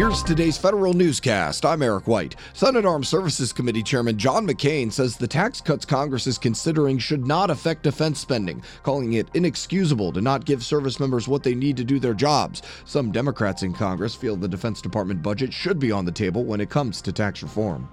Here's today's federal newscast. I'm Eric White. Senate Armed Services Committee Chairman John McCain says the tax cuts Congress is considering should not affect defense spending, calling it inexcusable to not give service members what they need to do their jobs. Some Democrats in Congress feel the Defense Department budget should be on the table when it comes to tax reform.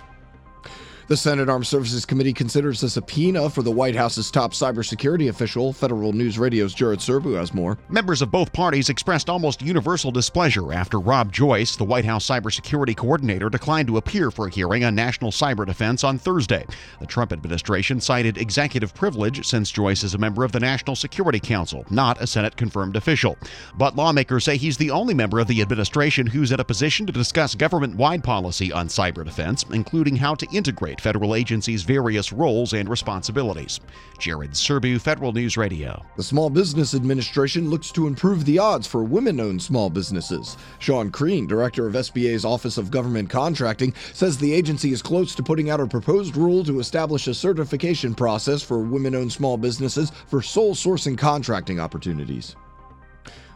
The Senate Armed Services Committee considers a subpoena for the White House's top cybersecurity official. Federal News Radio's Jared Serbu has more. Members of both parties expressed almost universal displeasure after Rob Joyce, the White House cybersecurity coordinator, declined to appear for a hearing on national cyber defense on Thursday. The Trump administration cited executive privilege since Joyce is a member of the National Security Council, not a Senate confirmed official. But lawmakers say he's the only member of the administration who's in a position to discuss government wide policy on cyber defense, including how to integrate federal agencies' various roles and responsibilities. Jared Serbu, Federal News Radio. The Small Business Administration looks to improve the odds for women owned small businesses. Sean Crean, director of SBA's Office of Government Contracting, says the agency is close to putting out a proposed rule to establish a certification process for women owned small businesses for sole sourcing contracting opportunities.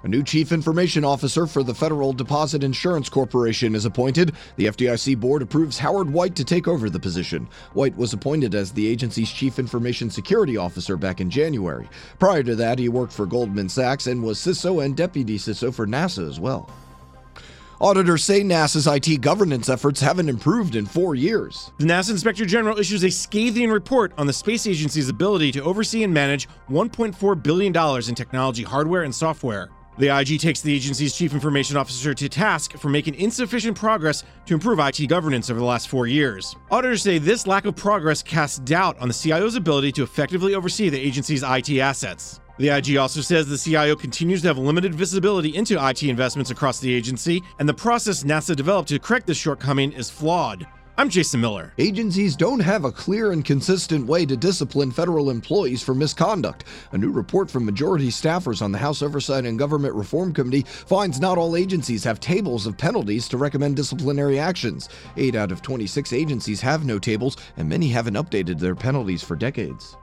A new chief information officer for the Federal Deposit Insurance Corporation is appointed. The FDIC board approves Howard Whyte to take over the position. Whyte was appointed as the agency's chief information security officer back in January. Prior to that, he worked for Goldman Sachs and was CISO and deputy CISO for NASA as well. Auditors say NASA's IT governance efforts haven't improved in four years. The NASA Inspector General issues a scathing report on the space agency's ability to oversee and manage $1.4 billion in technology hardware and software. The IG takes the agency's chief information officer to task for making insufficient progress to improve IT governance over the last four years. Auditors say this lack of progress casts doubt on the CIO's ability to effectively oversee the agency's IT assets. The IG also says the CIO continues to have limited visibility into IT investments across the agency, and the process NASA developed to correct this shortcoming is flawed. I'm Jason Miller. Agencies don't have a clear and consistent way to discipline federal employees for misconduct. A new report from majority staffers on the House Oversight and Government Reform Committee finds not all agencies have tables of penalties to recommend disciplinary actions. Eight out of 26 agencies have no tables, and many haven't updated their penalties for decades.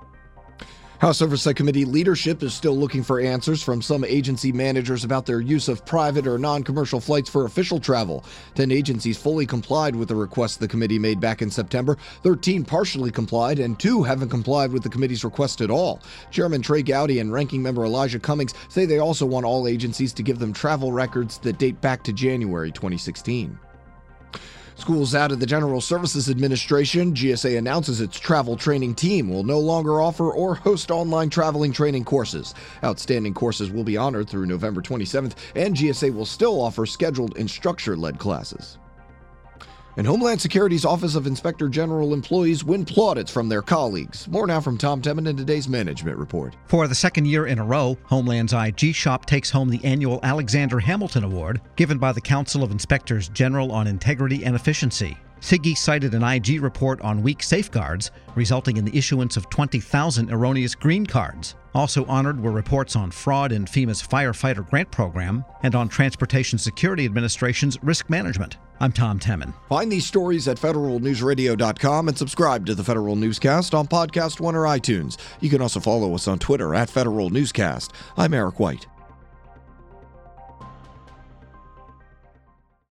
House Oversight Committee leadership is still looking for answers from some agency managers about their use of private or non commercial flights for official travel. Ten agencies fully complied with the request the committee made back in September, 13 partially complied, and two haven't complied with the committee's request at all. Chairman Trey Gowdy and Ranking Member Elijah Cummings say they also want all agencies to give them travel records that date back to January 2016. Schools out of the General Services Administration, GSA announces its travel training team will no longer offer or host online traveling training courses. Outstanding courses will be honored through November 27th, and GSA will still offer scheduled instructor led classes and Homeland Security's Office of Inspector General employees win plaudits from their colleagues. More now from Tom Temin in today's management report. For the second year in a row, Homeland's IG shop takes home the annual Alexander Hamilton Award given by the Council of Inspectors General on Integrity and Efficiency. CIGIE cited an IG report on weak safeguards, resulting in the issuance of 20,000 erroneous green cards. Also honored were reports on fraud in FEMA's firefighter grant program and on Transportation Security Administration's risk management. I'm Tom Temin. Find these stories at federalnewsradio.com and subscribe to the Federal Newscast on Podcast One or iTunes. You can also follow us on Twitter at Federal Newscast. I'm Eric White.